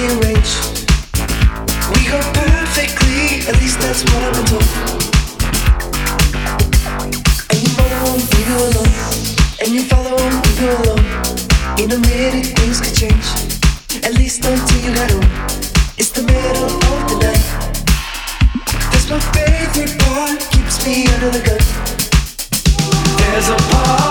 We perfectly, at least that's what I'm told. And leave you alone. And leave you alone. In a minute, things could change. At least until you home. It's the middle of the night. That's my favorite part, keeps me under the gun. There's a part.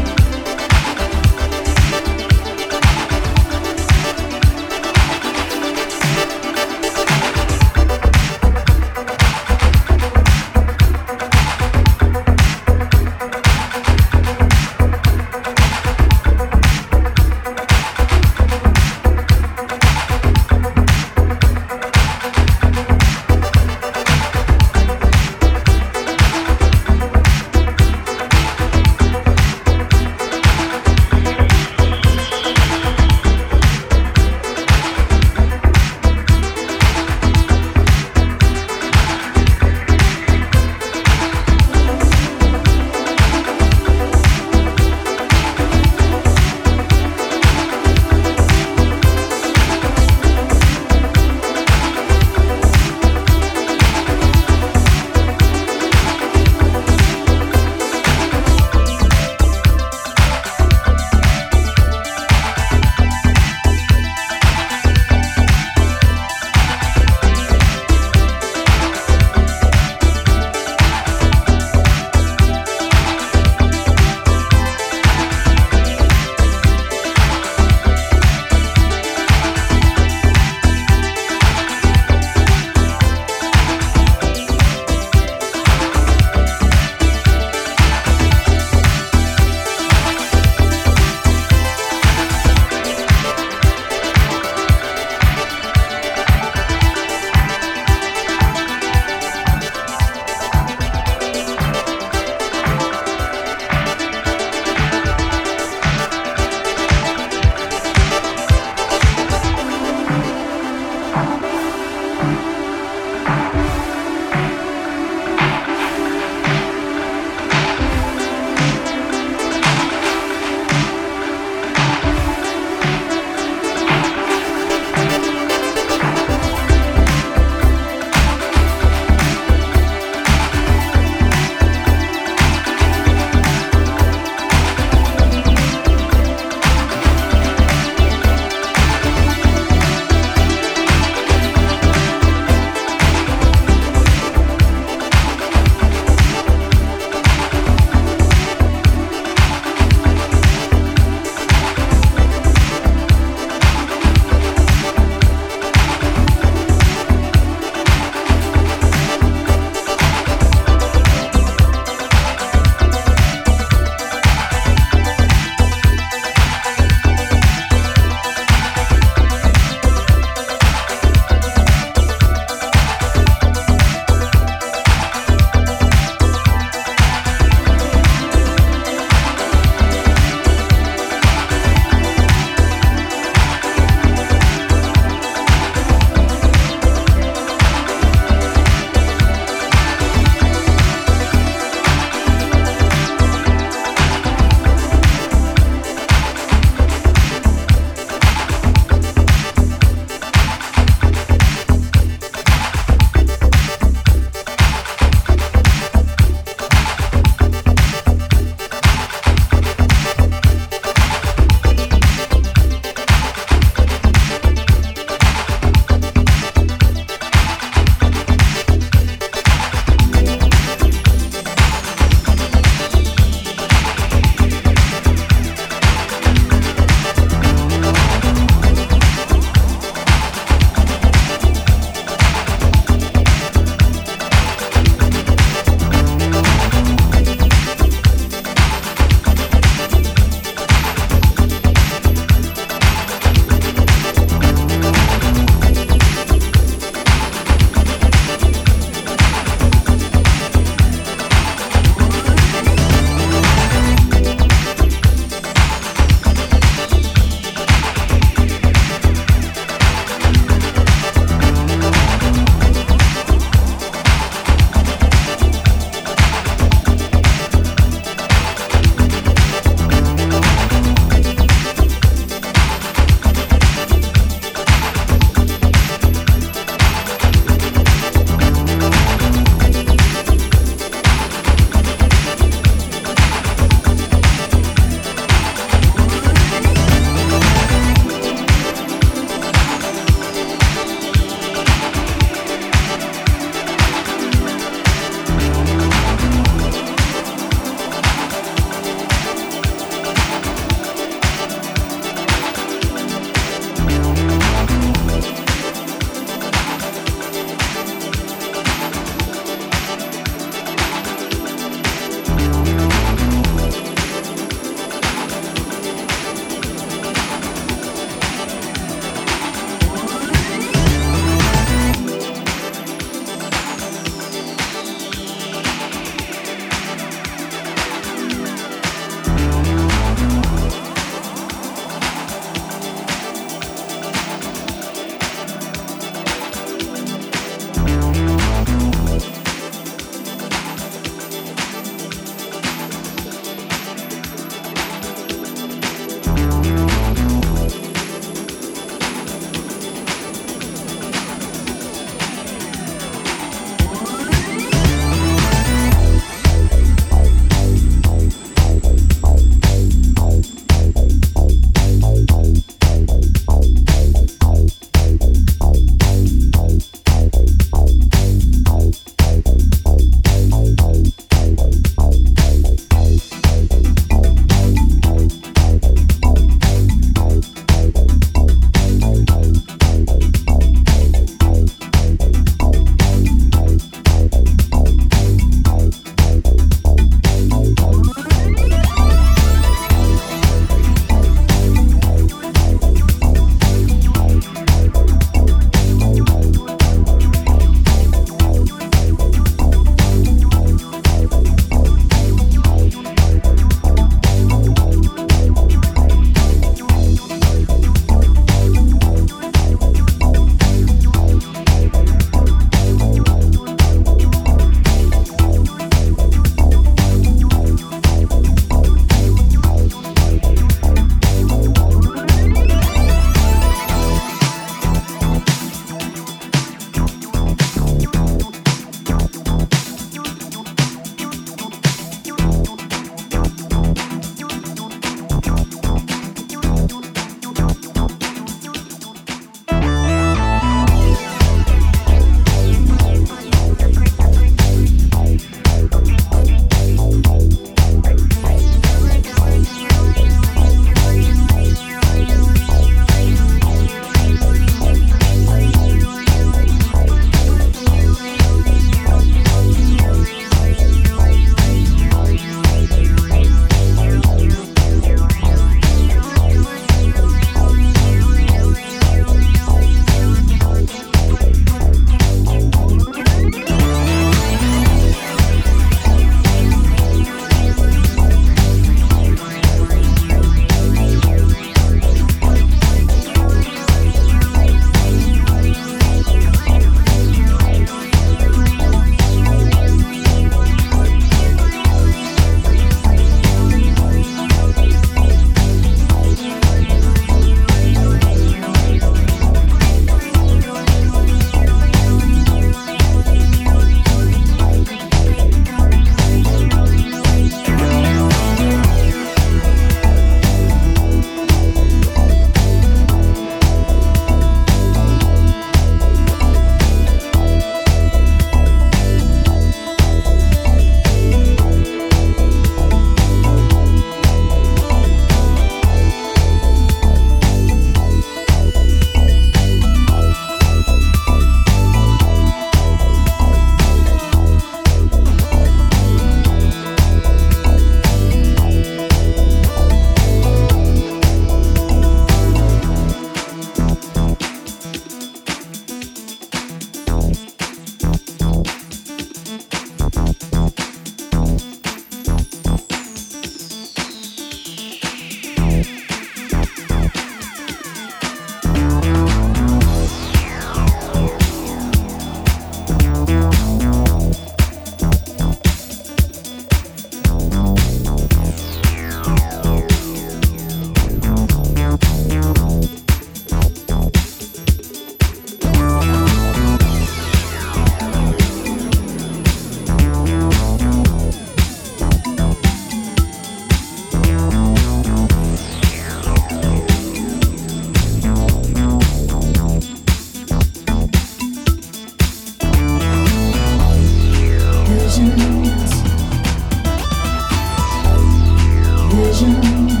you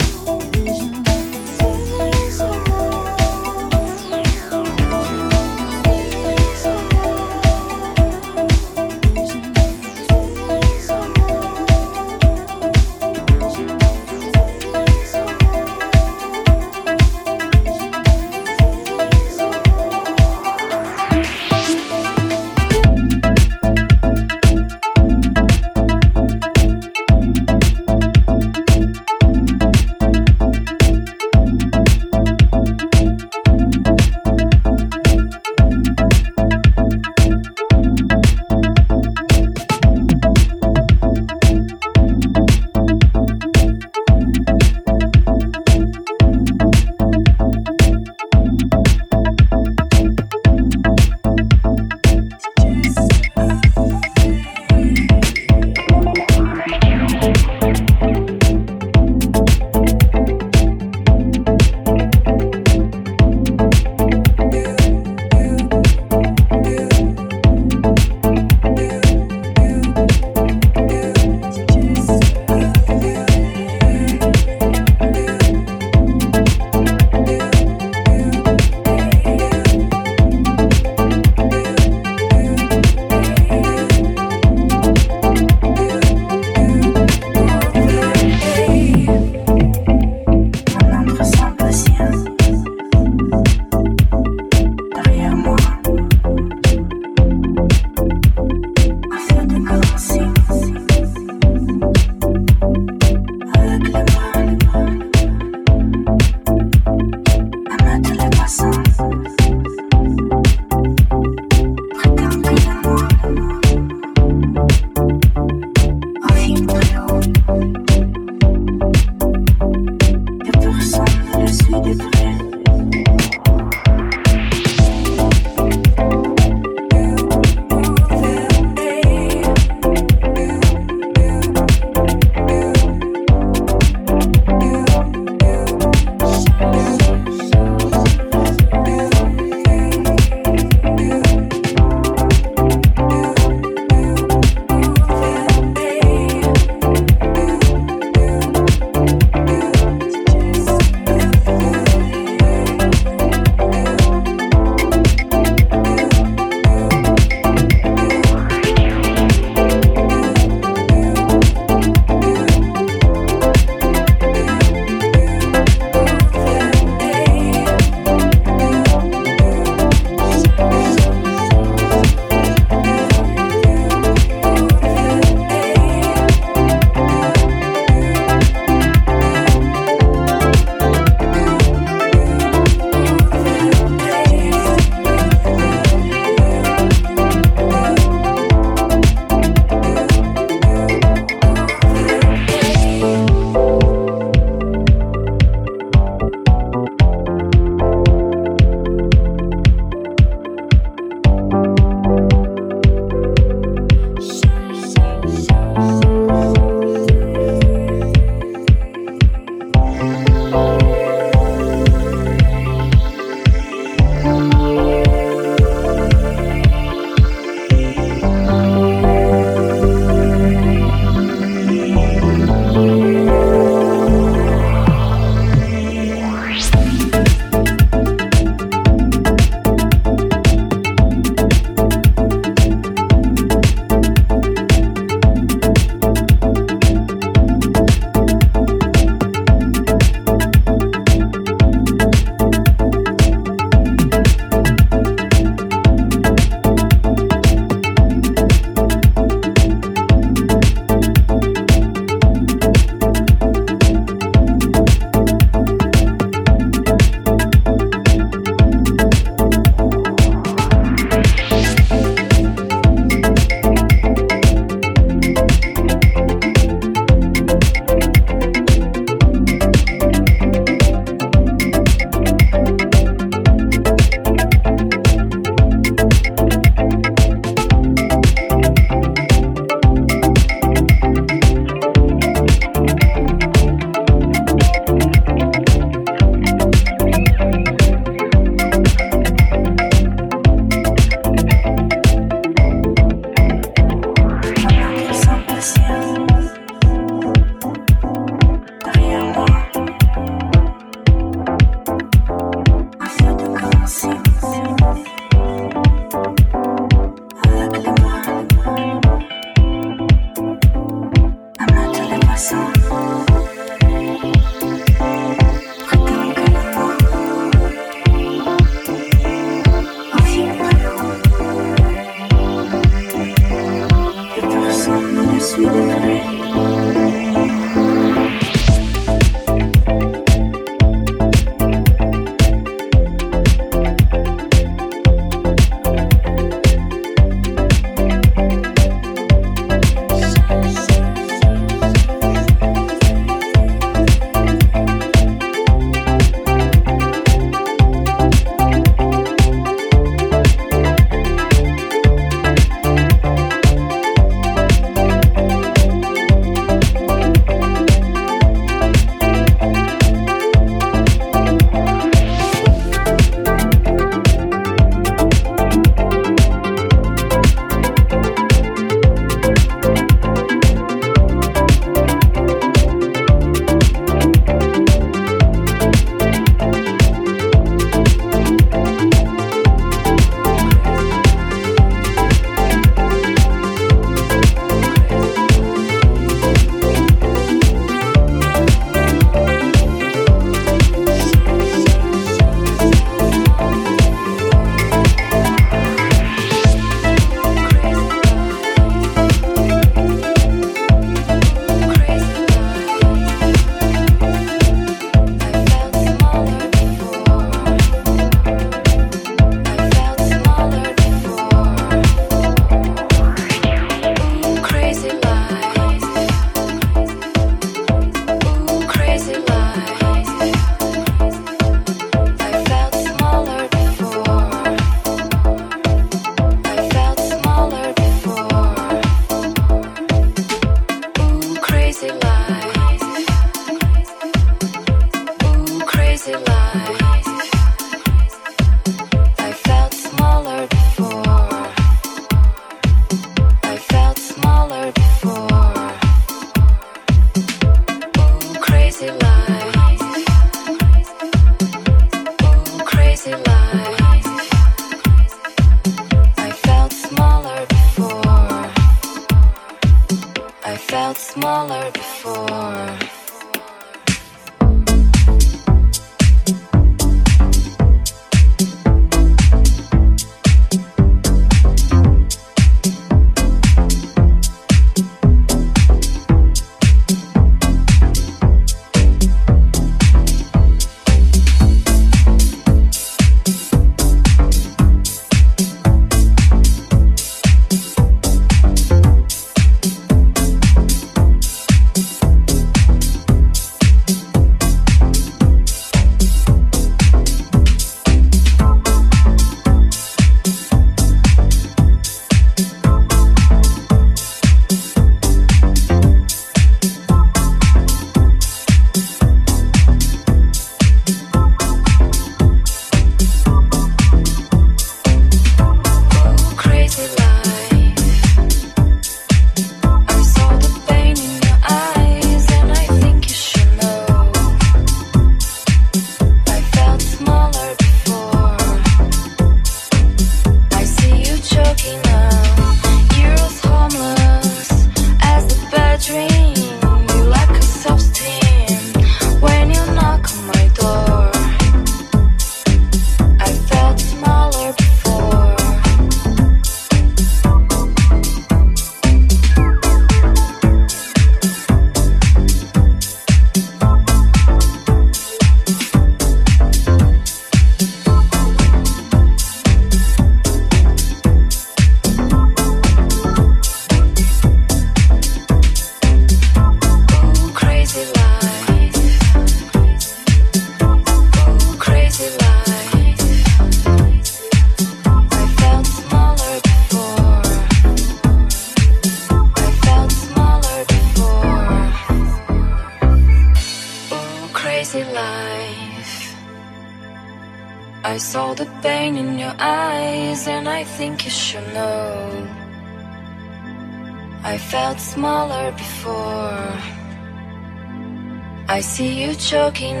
choking